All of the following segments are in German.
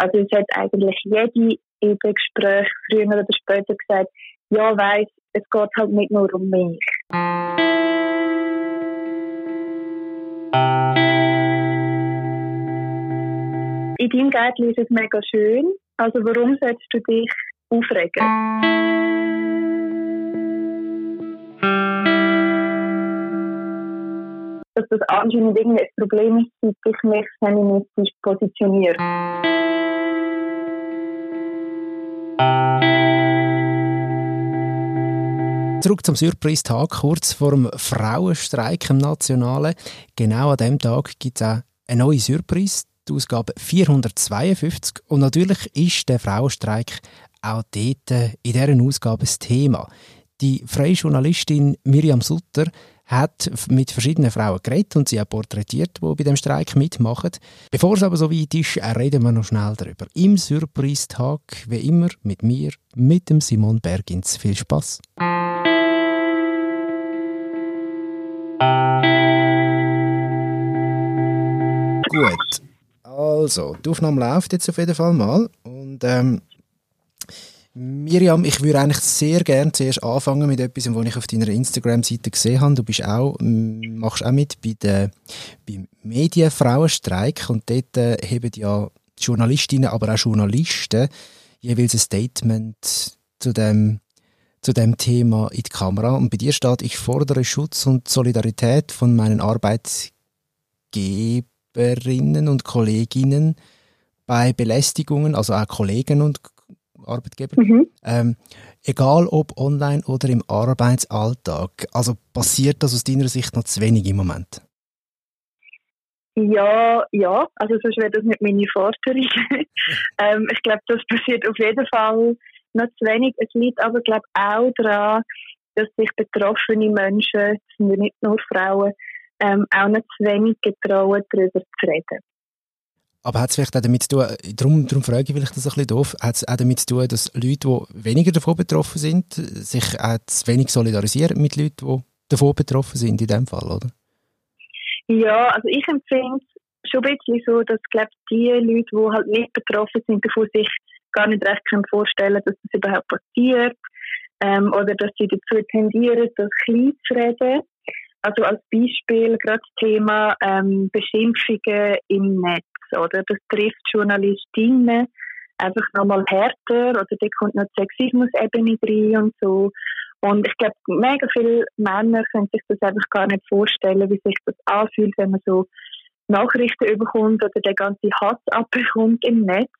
Also es hat eigentlich jede in den Gesprächen früher oder später gesagt, ja, weiss, es geht halt nicht nur um mich. In deinem Gärtchen ist es mega schön. Also warum solltest du dich aufregen? Dass das anscheinend irgendwie ein Problem ist, seit ich mich feministisch positioniere. Zurück zum Surprise-Tag, kurz vor dem Frauenstreik im Nationalen. Genau an diesem Tag gibt es auch eine neue Surprise, die Ausgabe 452. Und natürlich ist der Frauenstreik auch dort in dieser Ausgabe das Thema. Die freie Journalistin Miriam Sutter hat mit verschiedenen Frauen geredet und sie auch porträtiert, die bei dem Streik mitmachen. Bevor es aber so weit ist, reden wir noch schnell darüber. Im Surprise-Tag, wie immer, mit mir, mit dem Simon Bergins. Viel Spaß! Gut. Also, die Aufnahme läuft jetzt auf jeden Fall mal. Und ähm, Miriam, ich würde eigentlich sehr gerne zuerst anfangen mit etwas, was ich auf deiner Instagram-Seite gesehen habe. Du bist auch, machst auch mit bei der, beim Medienfrauenstreik und dort äh, haben ja Journalistinnen, aber auch Journalisten jeweils ein Statement zu dem, zu dem Thema in die Kamera. Und bei dir steht, ich fordere Schutz und Solidarität von meinen Arbeitgeberinnen und Kolleginnen bei Belästigungen, also auch Kollegen und Arbeitgeber, mhm. ähm, egal ob online oder im Arbeitsalltag. Also passiert das aus deiner Sicht noch zu wenig im Moment? Ja, ja, also sonst wäre das nicht meine Forderung. ähm, ich glaube, das passiert auf jeden Fall noch zu wenig. Es liegt aber, glaube auch daran, dass sich betroffene Menschen, das sind ja nicht nur Frauen, ähm, auch nicht zu wenig getrauen, darüber zu reden. Aber hat es vielleicht auch damit zu tun, darum, darum frage ich vielleicht das ein bisschen doof, hat es auch damit zu tun, dass Leute, die weniger davon betroffen sind, sich auch zu wenig solidarisieren mit Leuten, die davon betroffen sind, in dem Fall, oder? Ja, also ich empfinde es schon ein bisschen so, dass glaube die Leute, die halt nicht betroffen sind, davon sich gar nicht recht können vorstellen dass das überhaupt passiert ähm, oder dass sie dazu tendieren, das klein zu reden. Also als Beispiel gerade das Thema ähm, Beschimpfungen im Netz, oder? Das trifft Journalistinnen einfach nochmal härter oder da kommt noch die Sexismus-Ebene rein und so. Und ich glaube, mega viele Männer können sich das einfach gar nicht vorstellen, wie sich das anfühlt, wenn man so Nachrichten überkommt oder den ganzen Hass abbekommt im Netz.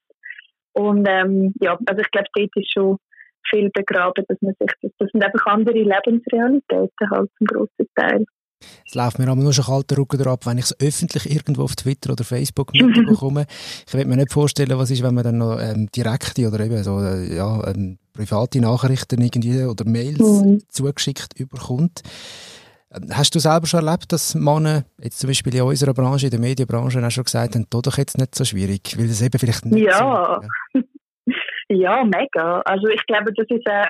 Und ähm, ja, also ich glaube, dort ist schon viel begraben, dass man sich das, das sind einfach andere Lebensrealitäten halt zum grossen Teil. Es läuft mir aber nur schon kalter Rücken ab, wenn ich es öffentlich irgendwo auf Twitter oder Facebook mitbekomme. ich will mir nicht vorstellen, was ist, wenn man dann noch ähm, direkte oder eben so äh, ja, ähm, private Nachrichten irgendwie oder Mails mhm. zugeschickt überkommt. Ähm, hast du selber schon erlebt, dass Männer, jetzt zum Beispiel in unserer Branche, in der Medienbranche, auch schon gesagt haben, doch jetzt nicht so schwierig, weil es eben vielleicht nicht ja. so ja. mega. Also ich glaube, das ist äh,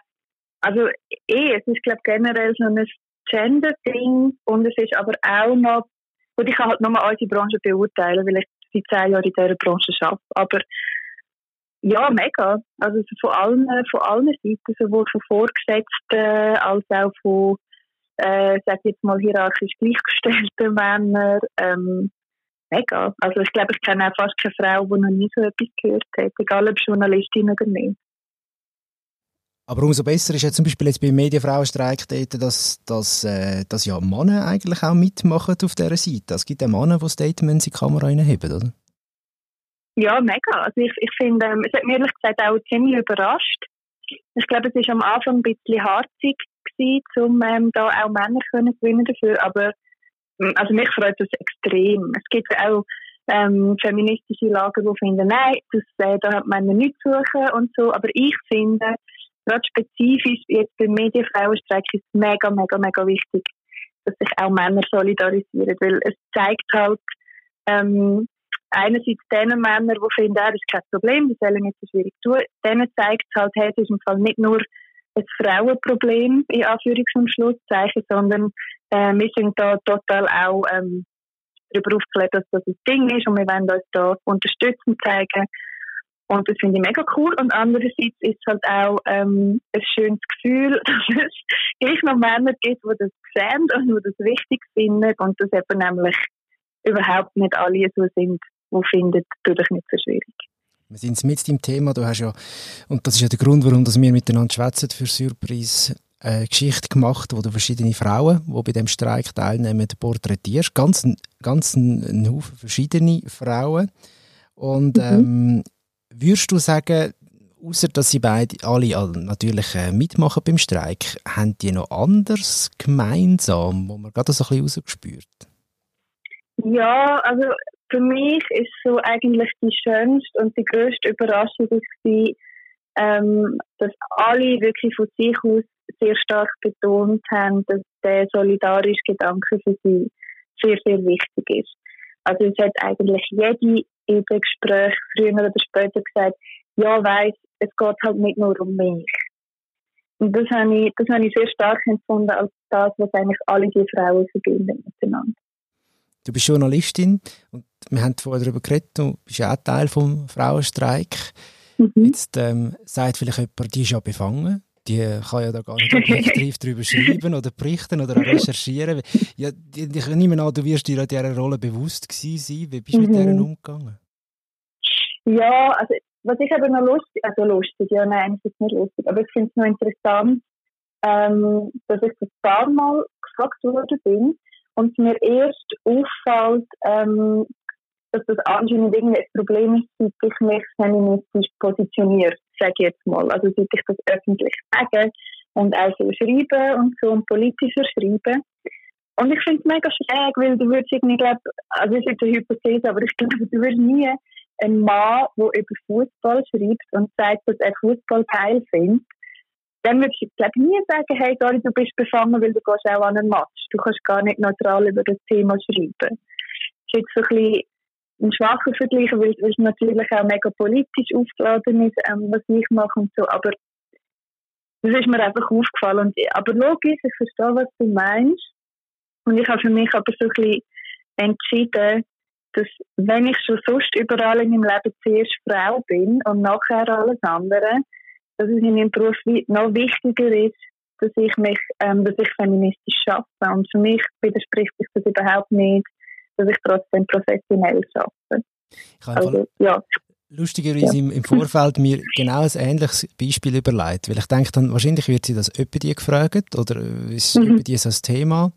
also eh, es ist glaube generell so ein Gender-Ding und es ist aber auch noch, gut, ich kann halt nochmal unsere Branche beurteilen, weil ich seit zehn Jahren in dieser Branche arbeite, aber ja, mega. Also von allen, von allen Seiten, sowohl von Vorgesetzten als auch von, äh, sag jetzt mal, hierarchisch gleichgestellten Männern. Ähm, mega. Also ich glaube, ich kenne auch fast keine Frau, die noch nie so etwas gehört hat, egal ob Journalistin oder nicht. Aber umso besser ist ja zum Beispiel jetzt beim Medienfrauenstreik dort, dass, dass, äh, dass ja Männer eigentlich auch mitmachen auf dieser Seite. Es gibt ja Männer, die Statements in die Kamera reinheben, oder? Ja, mega. Also ich, ich finde, ähm, es hat mir ehrlich gesagt auch ziemlich überrascht. Ich glaube, es war am Anfang ein bisschen harzig um ähm, da auch Männer können gewinnen dafür. Aber ähm, also mich freut das extrem. Es gibt auch ähm, feministische Lager, die finden, nein, das, äh, da hat Männer nichts zu suchen und so. Aber ich finde, gerade spezifisch jetzt beim Medienfrauenstreik ist es mega, mega, mega wichtig, dass sich auch Männer solidarisieren, weil es zeigt halt ähm, einerseits den Männern, die finden, ah, das ist kein Problem, die sollen nicht so schwierig tun, denen zeigt es halt, hey, es ist im Fall nicht nur ein Frauenproblem, in Anführungs- und Schlusszeichen, sondern äh, wir sind da total auch ähm, darüber aufgeklärt, dass das ein Ding ist und wir wollen uns da unterstützen zeigen Und das finde ich mega cool. Und andererseits ist es halt auch ähm, ein schönes Gefühl, dass es gleich noch Männer gibt, die das sehen und die das wichtig finden und dass eben nämlich überhaupt nicht alle so sind, die finden, tu dich nicht so schwierig. Wir sind mit dem Thema, du hast ja, und das ist ja der Grund, warum wir miteinander schwätzen für Surprise, eine Geschichte gemacht, wo du verschiedene Frauen, die bei dem Streik teilnehmen, porträtierst. Ganz, ganz ein, ein Haufen verschiedene Frauen. Und mhm. ähm, würdest du sagen, außer dass sie beide alle natürlich äh, mitmachen beim Streik, haben die noch anders gemeinsam, wo man gerade so ein bisschen rausgespürt? Ja, also für mich ist so eigentlich die schönste und die größte Überraschung, dass, ähm, dass alle wirklich von sich aus sehr stark betont haben, dass der solidarische Gedanke für sie sehr, sehr wichtig ist. Also es hat eigentlich jede in den Gesprächen früher oder später gesagt, ja, weiß, es geht halt nicht nur um mich. Und das habe ich, das habe ich sehr stark empfunden als das, was eigentlich alle die Frauen verbinden miteinander. Du bist Journalistin und wir haben vorher darüber geredet, du bist ja auch Teil vom Frauenstreik. Mhm. Jetzt ähm, sagt vielleicht jemand, die ist ja befangen die kann ja da gar nicht objektiv darüber schreiben oder berichten oder recherchieren. Ja, ich nehme an, du wirst dir an dieser Rolle bewusst gewesen sein. Wie bist du mhm. mit der umgegangen? Ja, also was ich eben noch lustig, also lustig, ja nein, es ist nicht lustig, aber ich finde es noch interessant, ähm, dass ich das paar Mal gefragt worden bin und mir erst auffällt, ähm, dass das anscheinend irgendwie ein Problem ist, seit ich mich feministisch positioniert, sage ich jetzt mal. Also seit ich das öffentlich sage und auch so schreibe und so und politischer schreibe. Und ich finde es mega schräg, weil du würdest irgendwie, glaub, also es ist eine Hypothese, aber ich glaube, du würdest nie einen Mann, der über Fußball schreibt und sagt, dass er Fußball geil findet, dann würdest du, glaube nie sagen, hey, sorry, du bist befangen, weil du gehst auch an einen Match. Du kannst gar nicht neutral über das Thema schreiben. Das ist jetzt so ein bisschen ein schwacher Vergleich, weil, es natürlich auch mega politisch aufgeladen ist, ähm, was ich mache und so, aber das ist mir einfach aufgefallen. Und, aber logisch, ich verstehe, was du meinst. Und ich habe für mich aber so ein bisschen entschieden, dass wenn ich schon sonst überall in meinem Leben zuerst Frau bin und nachher alles andere, dass es in meinem Beruf noch wichtiger ist, dass ich mich, ähm, dass ich feministisch schaffe. Und für mich widerspricht sich das überhaupt nicht, dass ich trotzdem professionell arbeite. Also, ja. Lustigerweise ja. im, im Vorfeld mir genau ein ähnliches Beispiel überlegt, weil ich denke dann, wahrscheinlich wird sie das öppe die gefragt oder ist mhm. über die so ein Thema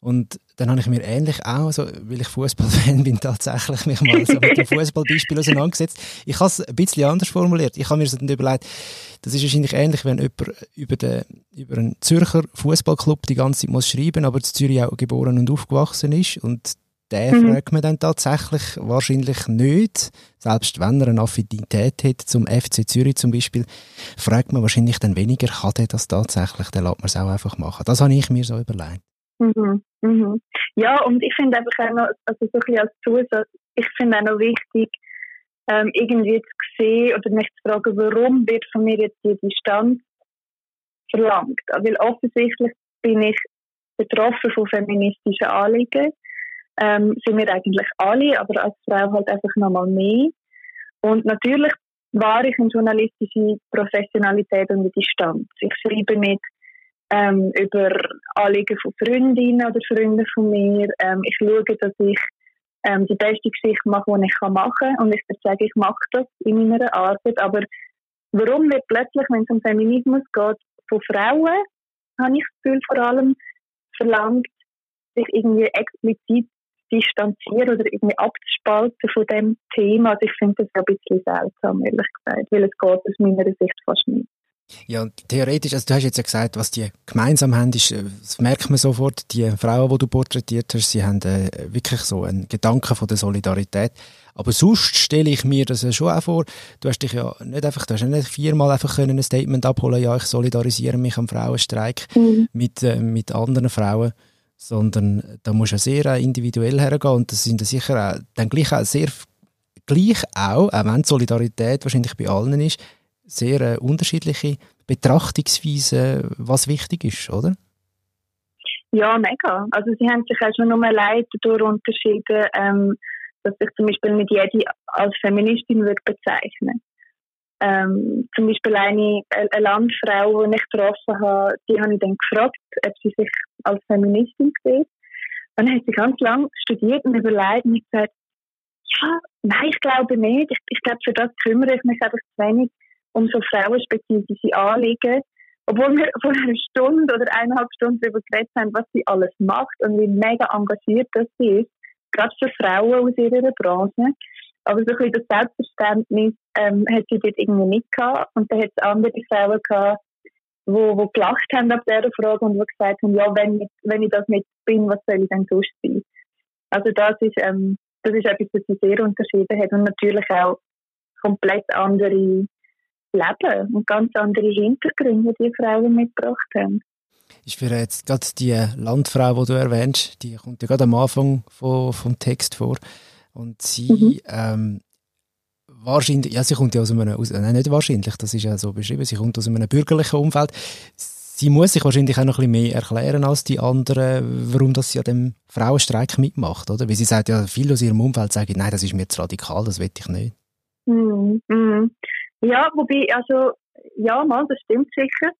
und dann habe ich mir ähnlich auch, so, weil ich Fußballfan bin, tatsächlich mich mal so mit dem Fußballbeispiel auseinandergesetzt. Ich habe es ein bisschen anders formuliert. Ich habe mir so dann überlegt, das ist wahrscheinlich ähnlich, wenn jemand über, den, über einen Zürcher Fußballclub die ganze Zeit muss schreiben, aber in Zürich auch geboren und aufgewachsen ist und den mhm. fragt man dann tatsächlich wahrscheinlich nicht, selbst wenn er eine Affinität hat zum FC Zürich zum Beispiel, fragt man wahrscheinlich dann weniger, kann er das tatsächlich, dann lässt man es auch einfach machen. Das habe ich mir so überlegt. Mhm. Mhm. Ja, und ich finde einfach auch noch, also so ein bisschen als Zusatz, ich finde auch noch wichtig, ähm, irgendwie zu sehen oder mich zu fragen, warum wird von mir jetzt die Distanz verlangt? Weil offensichtlich bin ich betroffen von feministischen Anliegen ähm, sind wir eigentlich alle, aber als Frau halt einfach nochmal mehr. Und natürlich war ich in journalistische Professionalität und Distanz. Ich schreibe nicht ähm, über Anliegen von Freundinnen oder Freunden von mir. Ähm, ich schaue, dass ich ähm, die beste Geschichte mache, die ich machen kann. Und ich sagen, ich mache das in meiner Arbeit. Aber warum wird plötzlich, wenn es um Feminismus geht, von Frauen, habe ich das Gefühl vor allem, verlangt, sich irgendwie explizit distanzieren oder irgendwie abzuspalten von dem Thema. Also ich finde das ein bisschen seltsam, ehrlich gesagt, weil es geht aus meiner Sicht fast nicht. Ja, theoretisch, also du hast jetzt ja gesagt, was die gemeinsam haben, ist, äh, das merkt man sofort, die Frauen, die du porträtiert hast, sie haben äh, wirklich so einen Gedanken von der Solidarität. Aber sonst stelle ich mir das ja schon auch vor, du hast dich ja nicht einfach, du hast nicht viermal einfach können ein Statement abholen, ja, ich solidarisiere mich am Frauenstreik mhm. mit, äh, mit anderen Frauen sondern da muss ja sehr individuell hergehen und das sind sicher auch, dann gleich auch sehr gleich auch, auch wenn die Solidarität wahrscheinlich bei allen ist, sehr äh, unterschiedliche Betrachtungsweisen, was wichtig ist, oder? Ja, mega. Also sie haben sich auch schon nur leid dadurch unterschieden, ähm, dass ich zum Beispiel nicht jede als Feministin würde bezeichnen. Ähm, zum Beispiel eine, eine Landfrau, die ich getroffen habe, die habe ich dann gefragt, ob sie sich als Feministin sieht. Und dann hat sie ganz lange studiert und überlegt und gesagt, ja, nein, ich glaube nicht. Ich, ich glaube, für das kümmere ich mich einfach zu wenig um so frauenspezifische Anliegen. Obwohl wir vor einer Stunde oder eineinhalb Stunden darüber geredet haben, was sie alles macht und wie mega engagiert das sie ist, gerade für Frauen aus ihrer Branche. Aber so ein bisschen das Selbstverständnis ähm, hat sie dort irgendwie nicht gehabt. Und da hat es andere Frauen gehabt, wo, wo gelacht haben auf dieser Frage und wo gesagt haben, ja, wenn ich, wenn ich das nicht bin, was soll ich denn sonst sein? Also das ist, ähm, das ist etwas, was sie sehr unterschieden hat und natürlich auch komplett andere Leben und ganz andere Hintergründe, die Frauen mitgebracht haben. Ist für jetzt gerade die Landfrau, die du erwähnst, die kommt ja gerade am Anfang vom, vom Text vor und sie mhm. ähm, wahrscheinlich, ja, sie kommt ja aus einem, aus, nein, nicht wahrscheinlich, das ist ja so beschrieben, sie kommt aus einem bürgerlichen Umfeld. Sie muss sich wahrscheinlich auch noch ein bisschen mehr erklären als die anderen, warum das sie an dem Frauenstreik mitmacht, oder? Weil sie sagt ja, viele aus ihrem Umfeld sagen, nein, das ist mir zu radikal, das will ich nicht. Mm, mm. Ja, wobei, also, ja, mal, das stimmt sicher.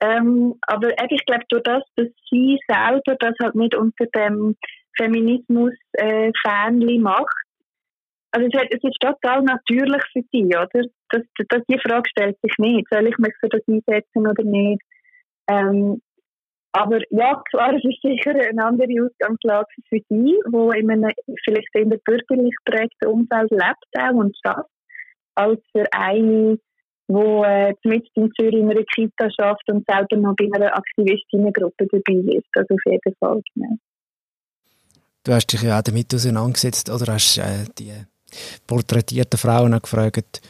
Ähm, aber ich glaube, durch das, dass sie selber das halt nicht unter dem Feminismus-Fähnchen äh, macht, also es, es, ist total natürlich für sie, oder? Das, das, die Frage stellt sich nicht. Soll ich mich für das einsetzen oder nicht? Ähm, aber ja, klar, es ist sicher eine andere Ausgangslage für sie, wo in einem vielleicht in der bürgerlich geprägten Umfeld lebt auch und schafft, als für eine, die äh, mit in Zürich in einer Kita schafft und selber noch bei einer Aktivistinnengruppe dabei ist. Also auf jeden Fall. Ja. Du hast dich ja auch damit auseinandergesetzt oder hast äh, die porträtierten Frauen auch gefragt,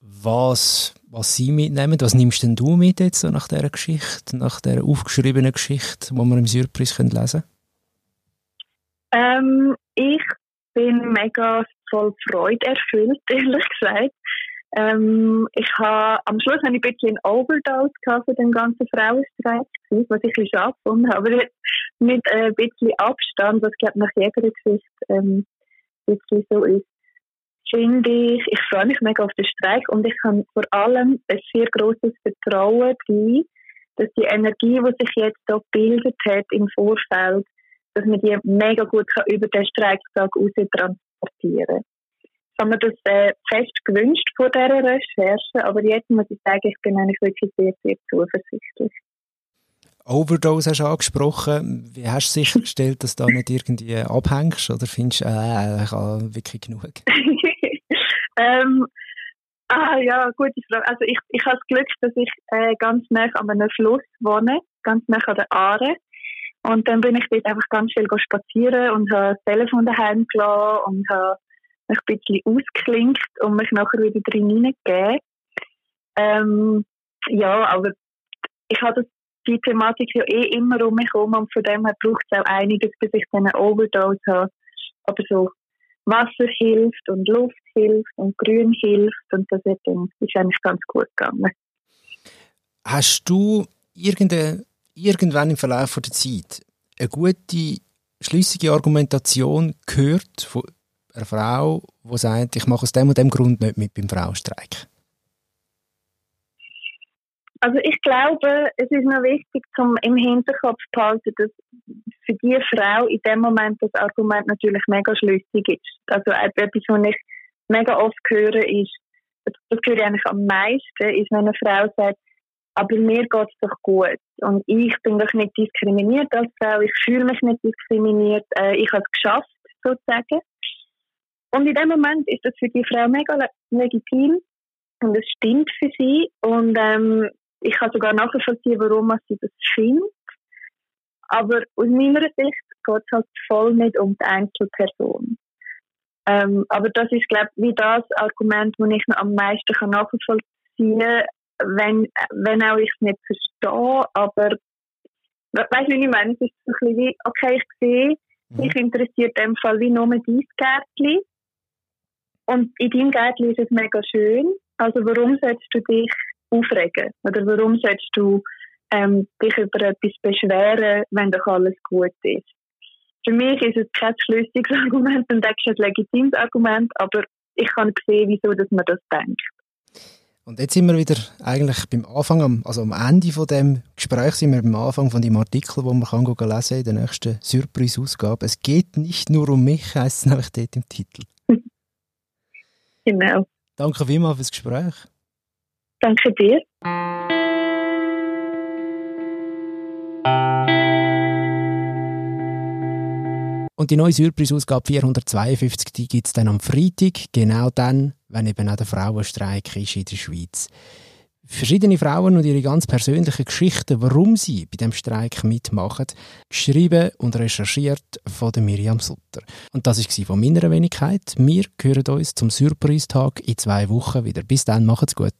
was, was sie mitnehmen. Was nimmst denn du mit jetzt so nach dieser Geschichte, nach dieser aufgeschriebenen Geschichte, die wir im Surprise lesen können? Ähm, ich bin mega voll Freude erfüllt, ehrlich gesagt. Ähm, ich habe, am Schluss habe ich ein bisschen Overdose für den ganzen Frauenstreik, was ich ein schade gefunden habe. Aber mit äh, ein bisschen Abstand, was glaube nach jeder Geschichte ähm, wirklich so ist finde ich, ich freue mich mega auf den Streik und ich habe vor allem ein sehr großes Vertrauen drin, dass die Energie, die sich jetzt hier gebildet hat im Vorfeld, dass man die mega gut kann über den Streiktag raus transportieren kann. Ich habe mir das äh, fest gewünscht vor dieser Recherche, aber jetzt muss ich sagen, ich bin eigentlich wirklich sehr, sehr zuversichtlich. Overdose hast du angesprochen. Wie hast du sichergestellt, dass du da nicht irgendwie abhängst? Oder findest du, äh, ich habe wirklich genug? Ähm, ah ja, gute Frage. Also ich, ich habe das Glück, dass ich äh, ganz nah an einem Fluss wohne, ganz nah an der Aare. Und dann bin ich dort einfach ganz viel spazieren und habe das Telefon daheim gelassen und habe ein bisschen ausgeklinkt und mich nachher wieder drin hineingegeben. Ähm, ja, aber ich habe das, die Thematik ja eh immer um mich herum und von dem her braucht es auch einiges, bis ich dann eine Overdose habe. Aber so Wasser hilft und Luft hilft und Grün hilft und das ist eigentlich ganz gut gegangen. Hast du irgendwann im Verlauf der Zeit eine gute, schlüssige Argumentation gehört von einer Frau, die sagt, ich mache aus dem und dem Grund nicht mit beim Frauenstreik? Also ich glaube, es ist noch wichtig, zum im Hinterkopf zu behalten, dass für die Frau in dem Moment das Argument natürlich mega schlüssig ist. Also etwas, was ich mega oft höre, ist, das höre ich eigentlich am meisten, ist, wenn eine Frau sagt, aber mir geht es doch gut. Und ich bin doch nicht diskriminiert als Frau, ich fühle mich nicht diskriminiert, äh, ich habe es geschafft, sozusagen. Und in dem Moment ist das für die Frau mega legitim und es stimmt für sie. Und ähm, ich kann sogar nachvollziehen, warum sie das findet. Aber aus meiner Sicht geht es halt voll nicht um die Einzelperson. Ähm, aber das ist, glaube ich, wie das Argument, das ich noch am meisten kann nachvollziehen kann, wenn, wenn auch ich es nicht verstehe. Aber, weißt du, wie ich meine? Es ist so ein bisschen wie, okay, ich sehe, mhm. mich interessiert in dem Fall wie nur dein Gärtchen. Und in deinem Gärtchen ist es mega schön. Also, warum sollst du dich aufregen? Oder warum sollst du ähm, dich über etwas beschweren, wenn doch alles gut ist? Für mich ist es kein schlüssiges Argument und ein legitimes Argument, aber ich kann sehen, wieso dass man das denkt. Und jetzt sind wir wieder eigentlich beim Anfang, also am Ende von dem Gespräch sind wir beim Anfang von dem Artikel, wo man kann lesen in der nächsten Surprise-Ausgabe. Es geht nicht nur um mich, heisst es nämlich dort im Titel. Genau. Danke vielmals fürs Gespräch. Danke dir. Und die neue Surprise-Ausgabe 452, die gibt es dann am Freitag, genau dann, wenn eben auch der Frauenstreik ist in der Schweiz. Verschiedene Frauen und ihre ganz persönlichen Geschichten, warum sie bei dem Streik mitmachen, geschrieben und recherchiert von der Miriam Sutter. Und das war von meiner Wenigkeit. Wir hören uns zum Surprise-Tag in zwei Wochen wieder. Bis dann, macht's gut.